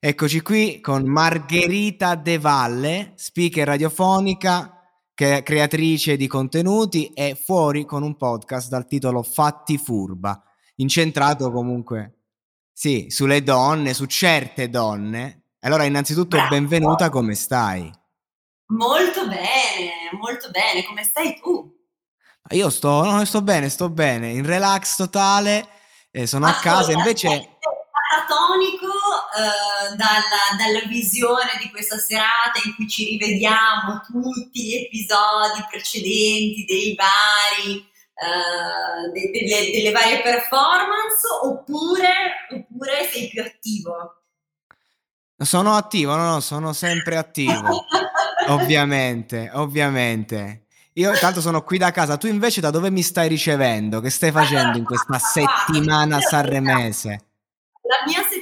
Eccoci qui con Margherita De Valle, speaker radiofonica, creatrice di contenuti e fuori con un podcast dal titolo Fatti Furba, incentrato comunque, sì, sulle donne, su certe donne. Allora, innanzitutto, Bravo. benvenuta, come stai? Molto bene, molto bene, come stai tu? Io sto, no, sto bene, sto bene, in relax totale, eh, sono a casa, invece catatonico eh, dalla, dalla, visione di questa serata in cui ci rivediamo tutti gli episodi precedenti dei vari, eh, de, delle, delle, varie performance oppure, oppure sei più attivo? Sono attivo, no, no, sono sempre attivo, ovviamente, ovviamente. Io intanto sono qui da casa, tu invece da dove mi stai ricevendo? Che stai facendo in questa settimana sanremese? la mia settimana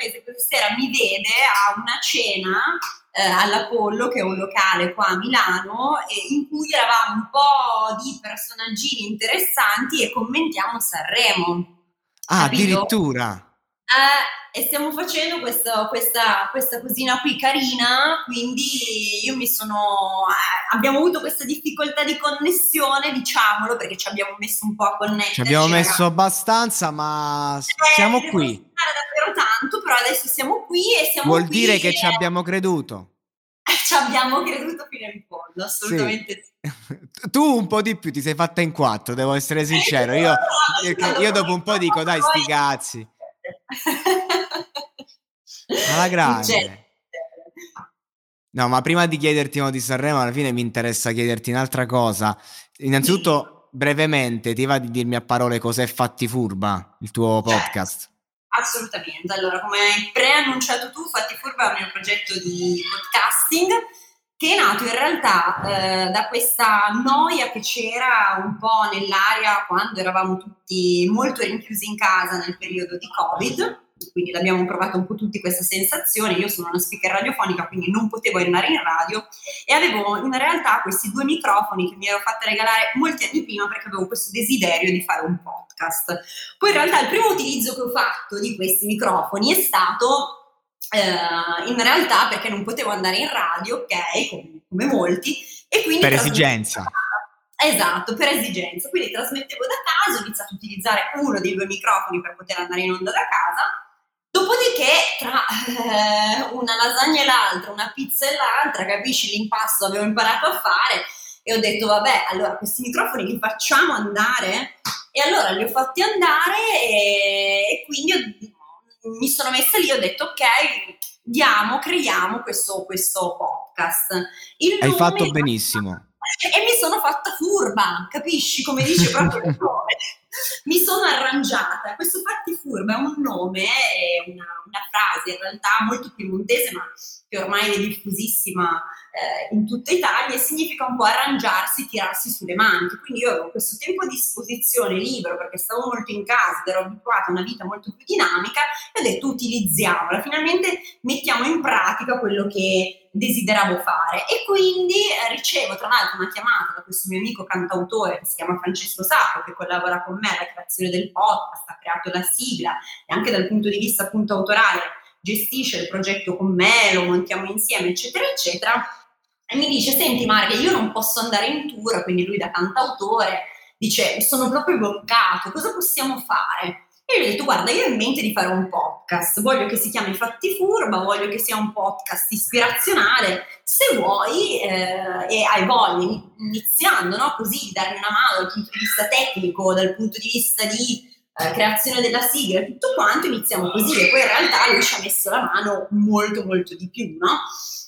sanremese questa sera mi vede a una cena eh, all'Apollo, che è un locale qua a Milano, in cui eravamo un po' di personaggini interessanti e commentiamo Sanremo. Ah, capito? addirittura. Eh, e stiamo facendo questo, questa, questa cosina qui carina, quindi io mi sono... Eh, abbiamo avuto questa difficoltà di connessione, diciamolo, perché ci abbiamo messo un po' a connettere. Ci abbiamo messo abbastanza, ma eh, siamo qui. Però adesso siamo qui e siamo Vuol qui dire che ci abbiamo creduto. Ci abbiamo creduto fino in fondo, assolutamente sì. sì. Tu un po' di più ti sei fatta in quattro, devo essere sincero. Io, io dopo un po' dico, dai, sti cazzi. Alla grande. No, ma prima di chiederti uno di Sanremo, alla fine mi interessa chiederti un'altra cosa. Innanzitutto, brevemente, ti va di dirmi a parole cos'è Fatti Furba, il tuo certo. podcast? Assolutamente. Allora, come hai preannunciato tu, Fatti Furba è un mio progetto di podcasting che è nato in realtà eh, da questa noia che c'era un po' nell'aria quando eravamo tutti molto rinchiusi in casa nel periodo di Covid, quindi l'abbiamo provato un po' tutti questa sensazione. Io sono una speaker radiofonica, quindi non potevo andare in radio e avevo in realtà questi due microfoni che mi ero fatta regalare molti anni prima perché avevo questo desiderio di fare un podcast. Poi in realtà il primo utilizzo che ho fatto di questi microfoni è stato eh, in realtà perché non potevo andare in radio, ok, come, come molti, e quindi... Per esigenza. Esatto, per esigenza. Quindi trasmettevo da casa, ho iniziato a utilizzare uno dei due microfoni per poter andare in onda da casa. Dopodiché, tra eh, una lasagna e l'altra, una pizza e l'altra, capisci l'impasto avevo imparato a fare e ho detto, vabbè, allora questi microfoni li facciamo andare? E allora li ho fatti andare e, e quindi ho mi sono messa lì e ho detto ok, diamo, creiamo questo, questo podcast. Il Hai fatto benissimo. E mi sono fatta furba, capisci come dice proprio il? mi sono arrangiata. Questo fatti furba è un nome, è una, una frase in realtà molto piemontese, ma che ormai è diffusissima eh, in tutta Italia, e significa un po' arrangiarsi, tirarsi sulle maniche. Quindi io avevo questo tempo a disposizione libero perché stavo molto in casa ero abituata a una vita molto più dinamica e ho detto utilizziamola, finalmente mettiamo in pratica quello che desideravo fare e quindi eh, ricevo tra l'altro una chiamata da questo mio amico cantautore che si chiama Francesco Sacco che collabora con me alla creazione del podcast, ha creato la sigla e anche dal punto di vista appunto autorale gestisce il progetto con me, lo montiamo insieme eccetera eccetera e mi dice senti Marghe io non posso andare in tour quindi lui da cantautore dice sono proprio bloccato cosa possiamo fare? E io gli ho detto, guarda, io ho in mente di fare un podcast, voglio che si chiami Fatti Furba, voglio che sia un podcast ispirazionale, se vuoi eh, e hai voglia, iniziando no? così, darmi una mano dal punto di vista tecnico, dal punto di vista di eh, creazione della sigla, tutto quanto, iniziamo così e poi in realtà lui ci ha messo la mano molto molto di più, no?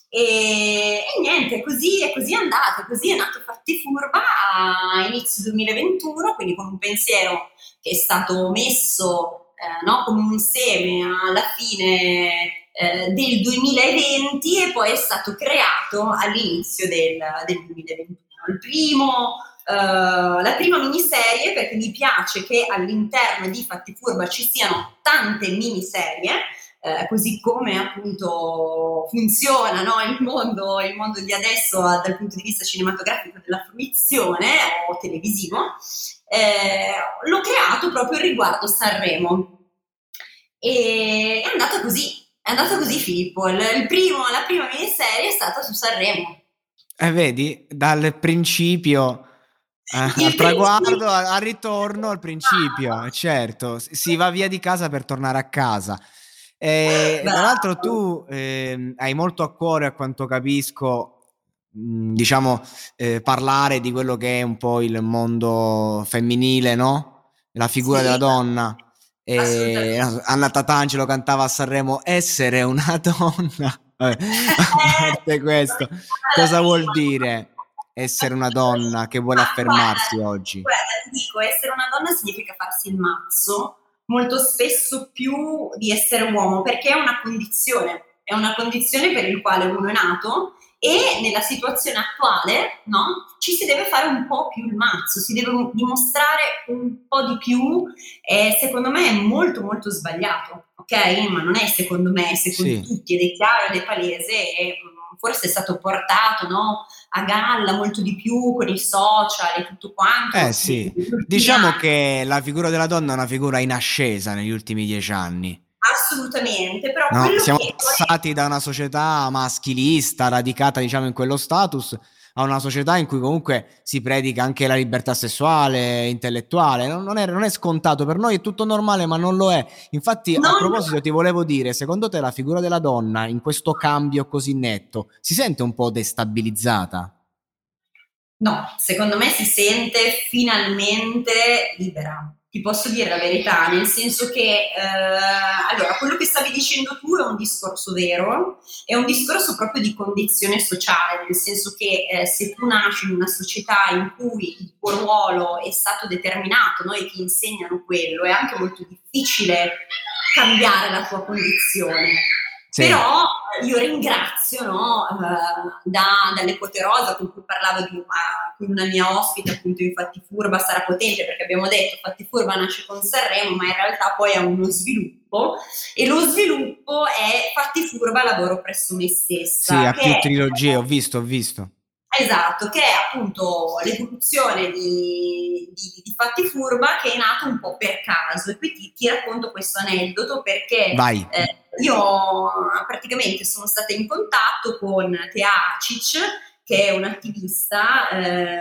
E, e niente, così è così andato, così è nato Fatti Furba a inizio 2021, quindi con un pensiero che è stato messo eh, no, come un seme alla fine eh, del 2020 e poi è stato creato all'inizio del, del 2021. Il primo Uh, la prima miniserie perché mi piace che all'interno di Fatti Furba ci siano tante miniserie eh, così come appunto funziona no, il, mondo, il, mondo, di adesso dal punto di vista cinematografico della fruizione o televisivo, eh, l'ho creato proprio riguardo Sanremo. E è andata così, è andata così Filippo, il, primo, la prima miniserie è stata su Sanremo. Eh, vedi, dal principio... Eh, al traguardo, al ritorno, al principio, ah. certo, si va via di casa per tornare a casa. Eh, tra l'altro tu eh, hai molto a cuore, a quanto capisco, mh, diciamo, eh, parlare di quello che è un po' il mondo femminile, no? La figura sì. della donna. E Anna Tatangelo cantava a Sanremo essere una donna. a parte questo, cosa vuol dire essere una donna che vuole affermarsi oggi? Guarda, ti dico, essere una donna significa farsi il mazzo molto spesso più di essere uomo, perché è una condizione, è una condizione per il quale uno è nato e nella situazione attuale no, ci si deve fare un po' più il mazzo, si deve dimostrare un po' di più e secondo me è molto molto sbagliato, ok? Ma non è secondo me, secondo sì. tutti ed è chiaro ed è palese e forse è stato portato no, a galla molto di più con i social e tutto quanto. Eh sì, diciamo anni. che la figura della donna è una figura in ascesa negli ultimi dieci anni. Assolutamente, però no, siamo passati poi... da una società maschilista radicata diciamo in quello status a una società in cui comunque si predica anche la libertà sessuale, intellettuale. Non, non, è, non è, scontato, per noi è tutto normale, ma non lo è. Infatti, no, a proposito, ti volevo dire, secondo te la figura della donna in questo cambio così netto si sente un po' destabilizzata? No, secondo me si sente finalmente libera ti posso dire la verità, nel senso che eh, allora, quello che stavi dicendo tu è un discorso vero, è un discorso proprio di condizione sociale, nel senso che eh, se tu nasci in una società in cui il tuo ruolo è stato determinato no, e ti insegnano quello, è anche molto difficile cambiare la tua condizione. Sì. Però io ringrazio no, uh, da, dall'epoterosa con cui parlavo di una, con una mia ospite, appunto infatti Furba sarà potente perché abbiamo detto infatti Furba nasce con Sanremo, ma in realtà poi ha uno sviluppo e lo sviluppo è Fatti Furba lavoro presso me stessa. Sì, ha più trilogie, ho visto, ho visto. Esatto, che è appunto l'evoluzione di, di, di, Fatti Furba che è nato un po' per caso e qui ti, ti racconto questo aneddoto perché eh, io praticamente sono stata in contatto con Tea Acic che è un'attivista eh,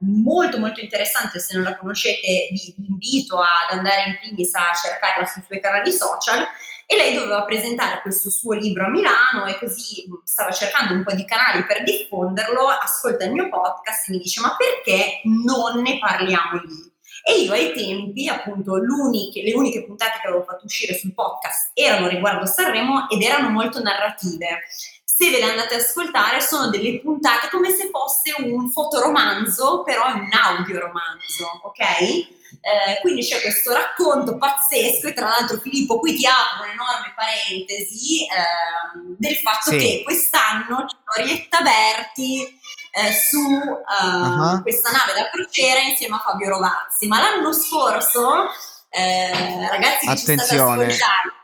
molto molto interessante, se non la conoscete vi, vi invito ad andare in primis a cercarla sui suoi canali social e lei doveva presentare questo suo libro a Milano e così stava cercando un po' di canali per diffonderlo, ascolta il mio podcast e mi dice ma perché non ne parliamo lì? E io ai tempi, appunto, le uniche puntate che avevo fatto uscire sul podcast erano riguardo Sanremo ed erano molto narrative. Se ve le andate ad ascoltare, sono delle puntate come se fosse un fotoromanzo, però è un audioromanzo, ok? Eh, quindi c'è questo racconto pazzesco e tra l'altro Filippo qui ti apro un'enorme parentesi eh, del fatto sì. che quest'anno Orietta Berti eh, su uh-huh. questa nave da crociera insieme a Fabio Rovazzi ma l'anno scorso eh, ragazzi Attenzione. ci state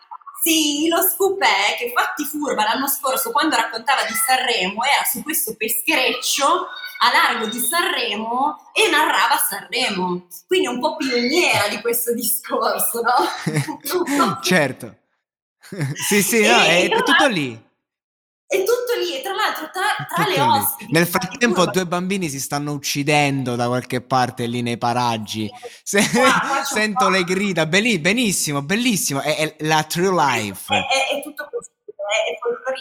sì, lo scoop è che Fatti Furba l'anno scorso, quando raccontava di Sanremo, era su questo peschereccio a largo di Sanremo e narrava Sanremo. Quindi un po' pioniera di questo discorso, no? certo. sì, sì, no, è, è tutto lì. È tutto lì, e tra l'altro tra, tra le ospiti... Nel frattempo due bambini si stanno uccidendo da qualche parte lì nei paraggi. Se, sento le grida, Belli, benissimo, bellissimo, è, è, la true life. È, è, è tutto così,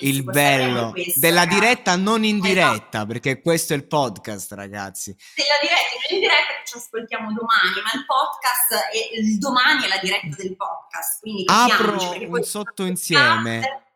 Il bello della diretta non in diretta, esatto. perché questo è il podcast, ragazzi. Della diretta non in diretta che ci ascoltiamo domani, ma il podcast è il domani è la diretta del podcast. Quindi apro un sottoinsieme.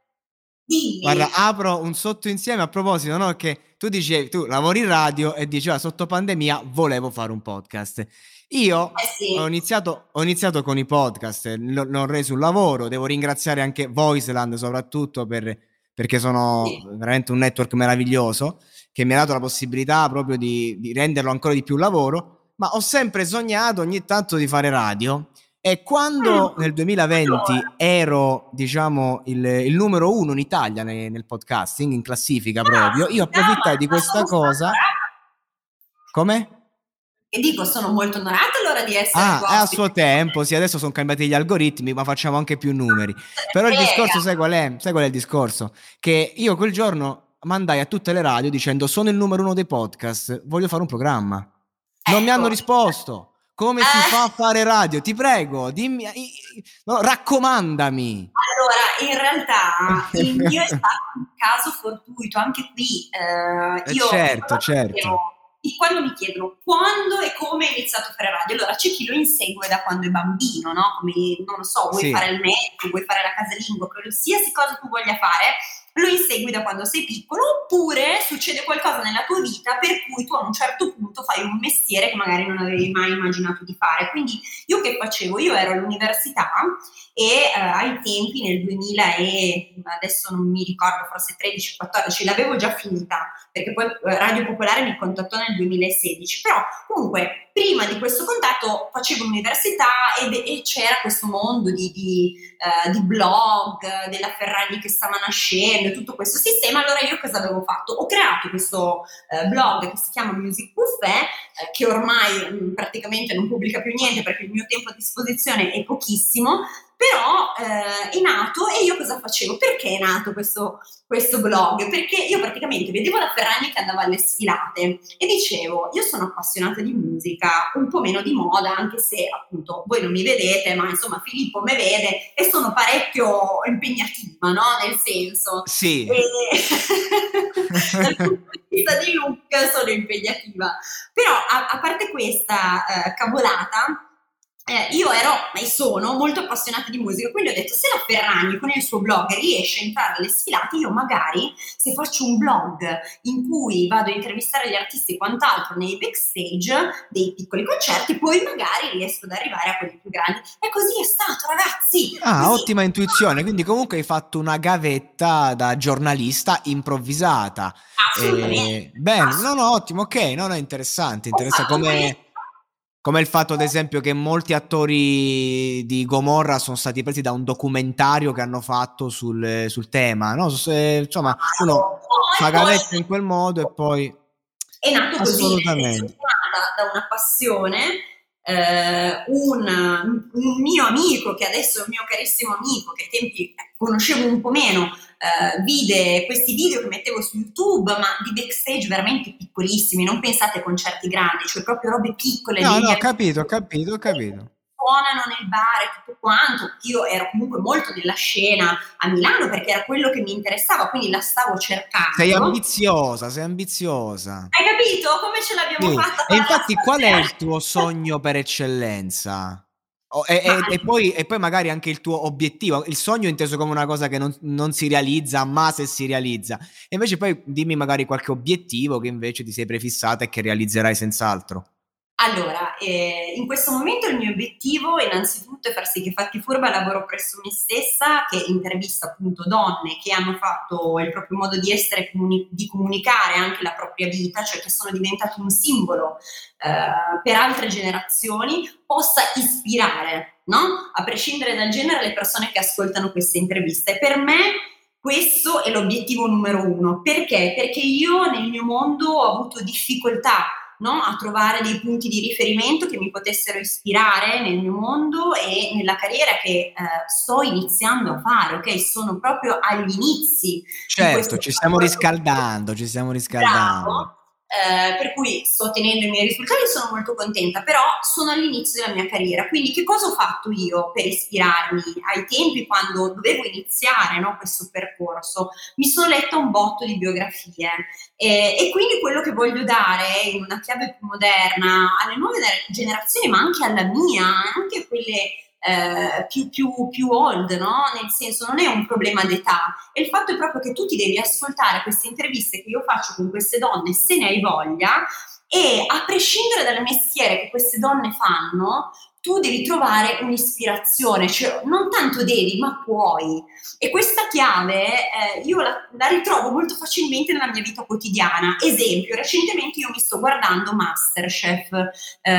Dimmi. Guarda, apro un sottoinsieme a proposito, no? Che tu dicevi, tu lavori in radio e dici, ah, sotto pandemia volevo fare un podcast. Io eh sì. ho, iniziato, ho, iniziato, con i podcast, l'ho, reso un lavoro, devo ringraziare anche Voiceland soprattutto per, perché sono sì. veramente un network meraviglioso che mi ha dato la possibilità proprio di, di renderlo ancora di più lavoro, ma ho sempre sognato ogni tanto di fare radio e quando mm. nel 2020 ero, diciamo, il, il numero uno in Italia nel, nel podcasting, in classifica proprio, io approfittai di questa cosa. Come? E dico, sono molto onorata allora di essere Ah, è a suo tempo, sì, adesso sono cambiati gli algoritmi, ma facciamo anche più numeri. Però il discorso, sai qual è? Sai qual è il discorso? Che io quel giorno mandai a tutte le radio dicendo sono il numero uno dei podcast, voglio fare un programma. Non mi hanno ecco. risposto. Come si fa a fare radio? Ti prego, dimmi, no, raccomandami. Allora, in realtà il mio è stato un caso fortuito, anche qui. Eh, eh io certo, certo quando mi chiedono quando e come hai iniziato a fare radio, allora c'è chi lo insegue da quando è bambino, no? Come, non lo so, vuoi sì. fare il medico, vuoi fare la casalingo, qualsiasi cosa tu voglia fare, lo insegui da quando sei piccolo, oppure succede qualcosa nella tua vita per cui tu a un certo punto fai un mestiere che magari non avevi mai immaginato di fare. Quindi io che facevo? Io ero all'università e eh, ai tempi nel 2000 e adesso non mi ricordo, forse 13-14, l'avevo già finita, perché poi eh, Radio Popolare mi contattò nel 2016, però comunque prima di questo contatto facevo l'università ed, e c'era questo mondo di, di, uh, di, blog, della Ferragni che stava nascendo, tutto questo sistema, allora io cosa avevo fatto? Ho creato questo uh, blog che si chiama Music Buffet, uh, che ormai mh, mm, praticamente non pubblica più niente perché il mio tempo a disposizione è pochissimo, però eh, è nato e io cosa facevo? Perché è nato questo, questo blog? Perché io praticamente vedevo la Ferragni che andava alle sfilate e dicevo, io sono appassionata di musica, un po' meno di moda, anche se appunto voi non mi vedete, ma insomma Filippo me vede e sono parecchio impegnativa, no? Nel senso. Sì. E... dal punto di vista di look sono impegnativa. Però a, a parte questa eh, cavolata, eh, io ero e sono molto appassionata di musica, quindi ho detto se la Ferragni con il suo blog riesce a entrare alle sfilate, io magari se faccio un blog in cui vado a intervistare gli artisti e quant'altro nei backstage dei piccoli concerti, poi magari riesco ad arrivare a quelli più grandi. E così è stato, ragazzi. Ah, così. ottima intuizione, quindi comunque hai fatto una gavetta da giornalista improvvisata. Assolutamente. Eh, bene, no, no, ottimo, ok, no, no, interessante, interessante come come il fatto, ad esempio, che molti attori di Gomorra sono stati presi da un documentario che hanno fatto sul, sul tema, no? Insomma, uno fa gavetta in quel modo e poi... È nato così, è da una passione eh, un, un, mio amico, che adesso è un mio carissimo amico, che ai tempi conoscevo un po' meno, eh, vide questi video che mettevo su YouTube, ma di backstage veramente piccolissimi, non pensate a concerti grandi, cioè proprio robe piccole. No, no, ho capito, ho capito, ho capito suonano nel bar e tutto quanto. Io ero comunque molto nella scena a Milano perché era quello che mi interessava, quindi la stavo cercando. Sei ambiziosa, sei ambiziosa. Hai capito? Come ce l'abbiamo sì. fatta? E infatti qual è il tuo sogno per eccellenza? Oh, e, e, e, poi, e, poi, magari anche il tuo obiettivo, il sogno inteso come una cosa che non, non, si realizza, ma se si realizza. E invece poi dimmi magari qualche obiettivo che invece ti sei prefissata e che realizzerai senz'altro. Allora, eh, in questo momento il mio obiettivo innanzitutto è far sì che Fatti Furba lavoro presso me stessa, che intervista appunto donne che hanno fatto il proprio modo di essere, comuni- di comunicare anche la propria vita, cioè che sono diventate un simbolo eh, per altre generazioni, possa ispirare, no? A prescindere dal genere, le persone che ascoltano queste interviste. Per me questo è l'obiettivo numero uno. Perché? Perché io nel mio mondo ho avuto difficoltà no? a trovare dei punti di riferimento che mi potessero ispirare nel mio mondo e nella carriera che eh, sto iniziando a fare, ok? Sono proprio agli inizi. Certo, ci stiamo riscaldando, ci stiamo riscaldando. Bravo. Eh, per cui sto ottenendo i miei risultati e sono molto contenta, però sono all'inizio della mia carriera, quindi che cosa ho fatto io per ispirarmi ai tempi quando dovevo iniziare no, questo percorso? Mi sono letta un botto di biografie eh, e quindi quello che voglio dare in una chiave più moderna alle nuove generazioni, ma anche alla mia, anche a quelle eh, più, più, più, old, no? Nel senso, non è un problema d'età. E il fatto è proprio che tu ti devi ascoltare queste interviste che io faccio con queste donne, se ne hai voglia, e a prescindere dal mestiere che queste donne fanno, tu devi trovare un'ispirazione, cioè non tanto devi, ma puoi. E questa chiave eh, io la, la, ritrovo molto facilmente nella mia vita quotidiana. Esempio, recentemente io mi sto guardando Masterchef eh,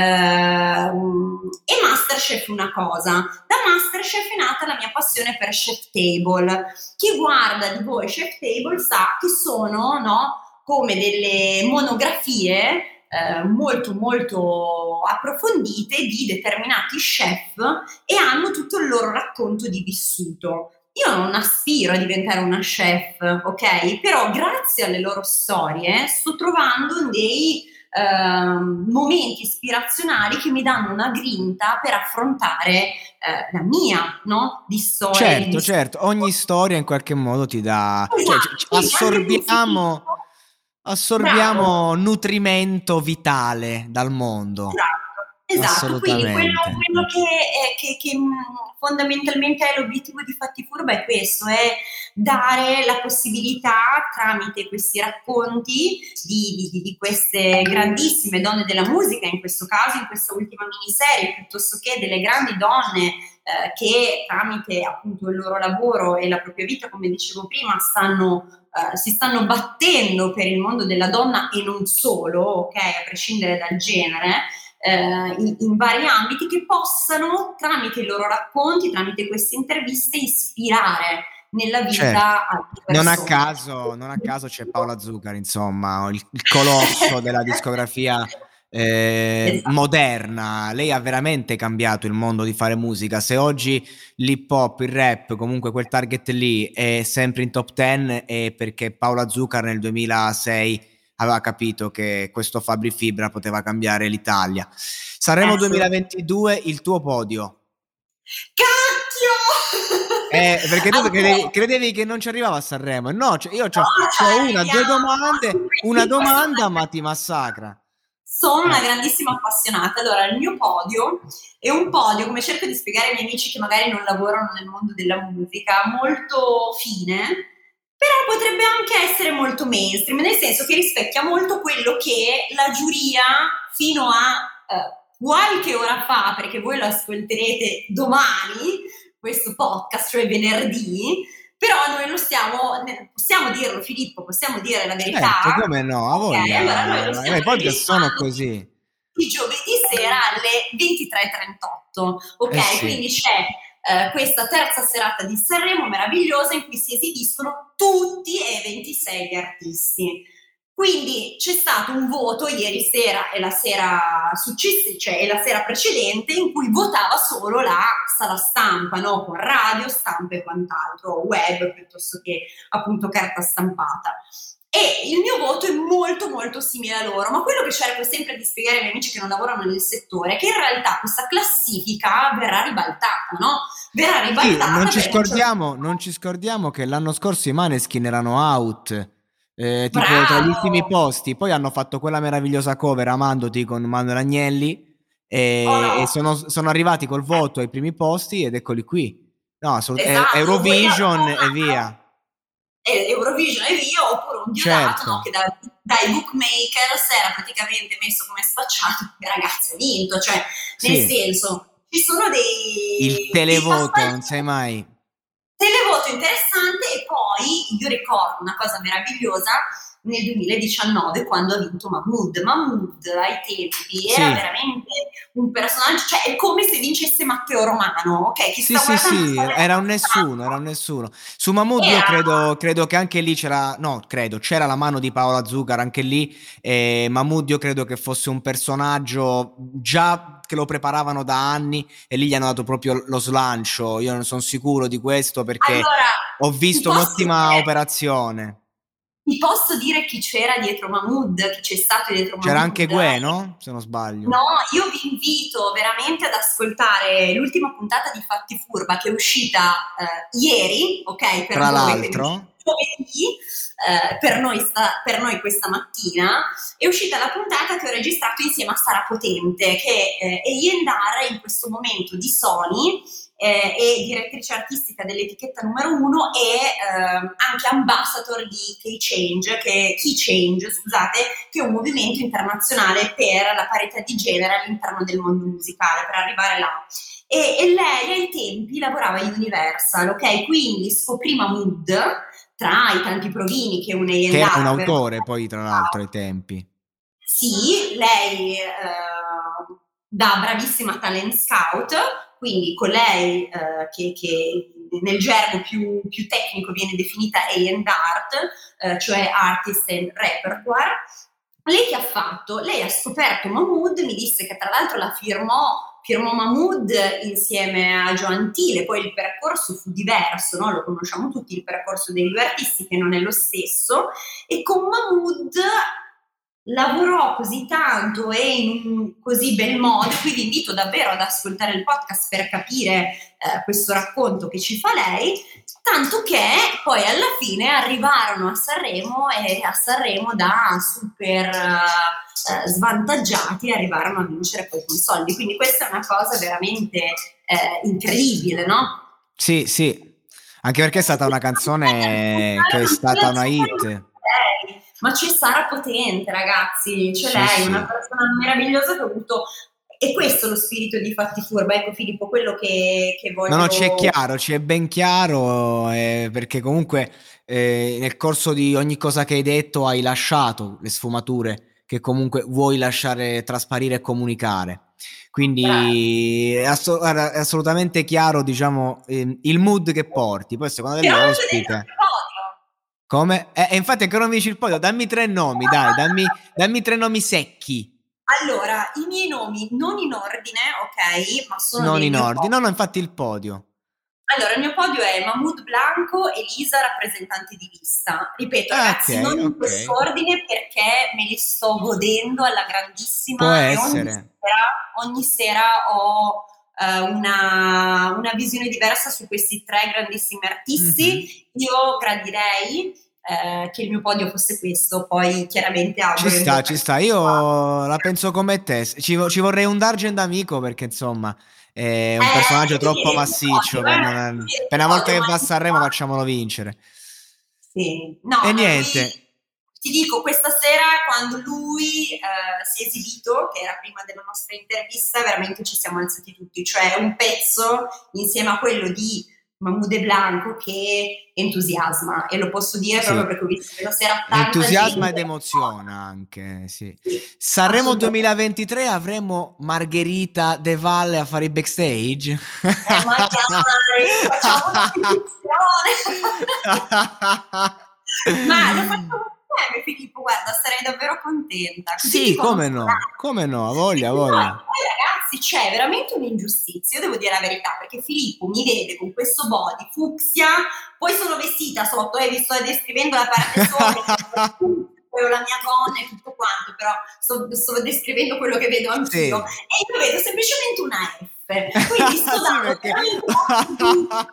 e Masterchef una cosa. Da Masterchef è nata la mia passione per Chef Table. Chi guarda di voi Chef Table sa che sono no, come delle monografie eh, molto molto approfondite di determinati chef e hanno tutto il loro racconto di vissuto. Io non aspiro a diventare una chef, ok? Però grazie alle loro storie sto trovando dei eh, momenti ispirazionali che mi danno una grinta per affrontare eh, la mia, no? Di storia. Certo, di certo, ogni storia in qualche modo ti dà... Cioè, esatto, cioè, assorbiamo assorbiamo Bravo. nutrimento vitale dal mondo. Esatto, esatto. quindi quello, quello che, è, che, che, mm, fondamentalmente è l'obiettivo di Fatti Furba è questo, è dare la possibilità tramite questi racconti di, di, di, queste grandissime donne della musica, in questo caso in questa ultima miniserie, piuttosto che delle grandi donne eh, che tramite appunto il loro lavoro e la propria vita, come dicevo prima, stanno Uh, si stanno battendo per il mondo della donna e non solo, ok, a prescindere dal genere, in, in, vari ambiti, che possano, tramite i loro racconti, tramite queste interviste, ispirare nella vita certo. non a, caso, non a caso c'è Paola Zuccar, insomma, il, il colosso della discografia eh, esatto. moderna. Lei ha veramente cambiato il mondo di fare musica. Se oggi l'hip hop, il rap, comunque quel target lì è sempre in top 10 è perché Paola Zuccar nel 2006 aveva capito che questo Fabri Fibra poteva cambiare l'Italia. Saremo eh, 2022 il tuo podio. Cacchio! Eh, perché tu credevi, credevi, che non ci arrivava a Sanremo. No, cioè io ho no, una, due domande, una domanda, ma ti massacra. Sono una grandissima appassionata. Allora, il mio podio è un podio, come cerco di spiegare ai miei amici che magari non lavorano nel mondo della musica, molto fine, però potrebbe anche essere molto mainstream, nel senso che rispecchia molto quello che la giuria fino a uh, qualche ora fa, perché voi lo ascolterete domani, questo podcast, cioè venerdì, però noi lo stiamo, possiamo dirlo Filippo, possiamo dire la verità. Certo, come no, a voi. Okay, allora noi I podcast sono così. Il giovedì sera alle 23.38, ok? Eh sì. Quindi c'è eh, questa terza serata di Sanremo meravigliosa in cui si esibiscono tutti e 26 gli artisti. Quindi c'è stato un voto ieri sera e la sera successiva, cioè la sera precedente, in cui votava solo la sala stampa, no? con radio, stampa e quant'altro, web piuttosto che appunto carta stampata. E il mio voto è molto molto simile a loro, ma quello che cerco sempre di spiegare ai miei amici che non lavorano nel settore è che in realtà questa classifica verrà ribaltata, no? Verrà ribaltata. Sì, non, ci scordiamo, non ci scordiamo che l'anno scorso i Maneskin erano out eh, tipo Bravo! tra gli ultimi posti. Poi hanno fatto quella meravigliosa cover Amandoti con Manuel Agnelli e, oh no. e sono, sono, arrivati col voto ai primi posti ed eccoli qui. No, assolut- esatto, Eurovision e via. Eurovision e via, oppure un Diodato certo. no, che da, dai bookmakers era praticamente messo come spacciato e ragazzi ha vinto, cioè nel sì. senso ci sono dei... Il televoto, non sai mai poi io ricordo una cosa meravigliosa nel 2019 quando ha vinto Mahmood. Mahmood ai tempi sì. era veramente un personaggio, cioè è come se vincesse Matteo Romano, ok? Chi sì, sì, sì, era un nessuno, era un nessuno. Su Mahmood era... io credo, credo, che anche lì c'era, no, credo, c'era la mano di Paola Zuccar anche lì e Mahmood io credo che fosse un personaggio già che lo preparavano da anni e lì gli hanno dato proprio lo slancio. Io non sono sicuro di questo perché allora, ho visto un'ottima dire, operazione. ti posso dire chi c'era dietro Mahmood, chi c'è stato dietro Mahmood. C'era anche Gue, no? Se non sbaglio. No, io vi invito veramente ad ascoltare l'ultima puntata di Fatti Furba che è uscita eh, ieri, ok? Per Tra l'altro. Giovedì, eh, per, noi sta, per noi questa mattina, è uscita la puntata che ho registrato insieme a Sara Potente, che eh, è Yendar in questo momento di Sony eh, e direttrice artistica dell'etichetta numero uno e eh, anche ambassador di K-Change, che, Key Change, scusate, che è un movimento internazionale per la parità di genere all'interno del mondo musicale, per arrivare là. E, e lei ai tempi lavorava in Universal, ok? Quindi scoprì Mahmood tra i tanti provini che un Che era un autore poi tra l'altro ai tempi. Sì, lei eh, da bravissima talent scout quindi con lei eh, che, che, nel gergo più, più, tecnico viene definita A&Art, eh, cioè Artist and Repertoire, lei che ha fatto? Lei ha scoperto Mahmood, mi disse che tra l'altro la firmò, firmò Mahmood insieme a Joantile, poi il percorso fu diverso, no? lo conosciamo tutti, il percorso dei due artisti che non è lo stesso, e con Mahmood lavorò così tanto e in un così bel modo, qui vi invito davvero ad ascoltare il podcast per capire eh, questo racconto che ci fa lei, tanto che poi alla fine arrivarono a Sanremo e a Sanremo da super eh, svantaggiati arrivarono a vincere poi con soldi, quindi questa è una cosa veramente eh, incredibile, no? Sì, sì, anche perché è stata una canzone che è stata una hit ma c'è Sara Potente, ragazzi, c'è sì, lei, sì. una persona meravigliosa che ha avuto e questo è lo spirito di Fatti Furba. Ecco Filippo, quello che, che voglio... No, no, c'è chiaro, c'è ben chiaro, eh, perché comunque eh, nel corso di ogni cosa che hai detto hai lasciato le sfumature che comunque vuoi lasciare trasparire e comunicare. Quindi è, ass- è, assolutamente chiaro, diciamo, eh, il mood che porti. Poi secondo me l'ospite... Come? Eh, infatti ancora non mi dici il podio, dammi tre nomi, dai, dammi, dammi tre nomi secchi. Allora, i miei nomi non in ordine, ok, ma sono Non in ordine, no, no, infatti il podio. Allora, il mio podio è Mahmoud Blanco, Elisa, rappresentante di lista. Ripeto, ah, ragazzi, okay, non in okay. quest'ordine perché me li sto godendo alla grandissima. Può essere. Ogni sera, ogni sera ho uh, una, una, visione diversa su questi tre grandissimi artisti. Mm-hmm. Io gradirei eh, che il mio podio fosse questo, poi chiaramente Ci sta, ci sta, io la penso come te, ci, ci vorrei un Dargent amico perché insomma è un eh, personaggio sì, troppo massiccio, podio, per, sì, per una volta che va a Sanremo facciamolo vincere. Sì, no, e niente ti dico, questa sera quando lui eh, si è esibito, che era prima della nostra intervista, veramente ci siamo alzati tutti, cioè un pezzo insieme a quello di Mahmoud Blanco che entusiasma e lo posso dire sì. proprio perché ho visto che la sera entusiasma gente. ed emoziona anche sì. sì Sanremo 2023 avremo Margherita De Valle a fare i backstage eh, magari facciamo una ma lo facciamo insieme, Filippo, guarda, sarei davvero contenta. Così sì, come no, come no, a voglia, a voglia. No, poi ragazzi, c'è veramente un'ingiustizia, io devo dire la verità, perché Filippo mi vede con questo body fucsia, poi sono vestita sotto, e vi sto descrivendo la parte sopra, poi la mia gonna e tutto quanto, però sto, sto descrivendo quello che vedo anch'io, sì. e io vedo semplicemente una F, quindi sto dando sì, perché...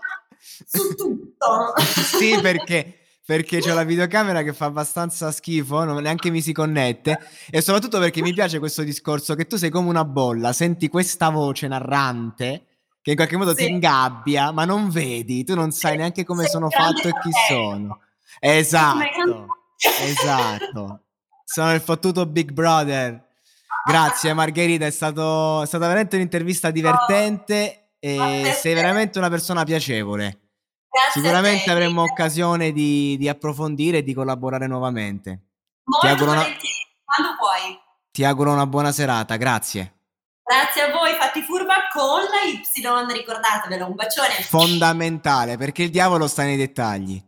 su tutto. sì, perché perché c'è la videocamera che fa abbastanza schifo, non, neanche mi si connette e soprattutto perché mi piace questo discorso che tu sei come una bolla, senti questa voce narrante che in qualche modo sì. ti ingabbia, ma non vedi, tu non sai neanche come sei sono fatto e chi sono. Esatto, esatto. Sono il fottuto Big Brother. Grazie Margherita, è, stato, è stata veramente un'intervista divertente e sei veramente una persona piacevole. Grazie Sicuramente avremo occasione di, di, approfondire e di collaborare nuovamente. Molto ti auguro una... quando vuoi. Ti auguro una buona serata, grazie. Grazie a voi, fatti furba con la Y, ricordatevelo, un bacione. Fondamentale, perché il diavolo sta nei dettagli.